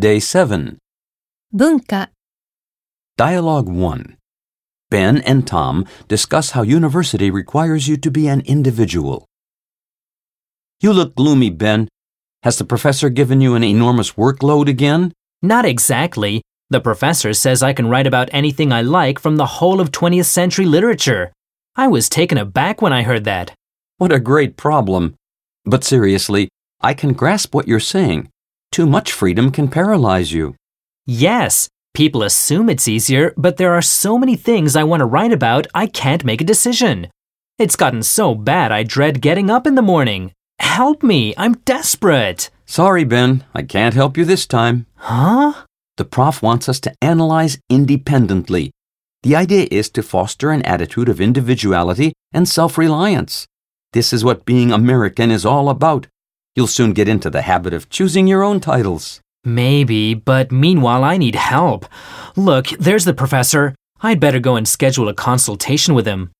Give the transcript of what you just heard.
Day 7. 文化、Dialogue 1. Ben and Tom discuss how university requires you to be an individual. You look gloomy, Ben. Has the professor given you an enormous workload again? Not exactly. The professor says I can write about anything I like from the whole of 20th century literature. I was taken aback when I heard that. What a great problem. But seriously, I can grasp what you're saying. Too much freedom can paralyze you. Yes, people assume it's easier, but there are so many things I want to write about, I can't make a decision. It's gotten so bad I dread getting up in the morning. Help me, I'm desperate. Sorry, Ben, I can't help you this time. Huh? The prof wants us to analyze independently. The idea is to foster an attitude of individuality and self reliance. This is what being American is all about. You'll soon get into the habit of choosing your own titles. Maybe, but meanwhile I need help. Look, there's the professor. I'd better go and schedule a consultation with him.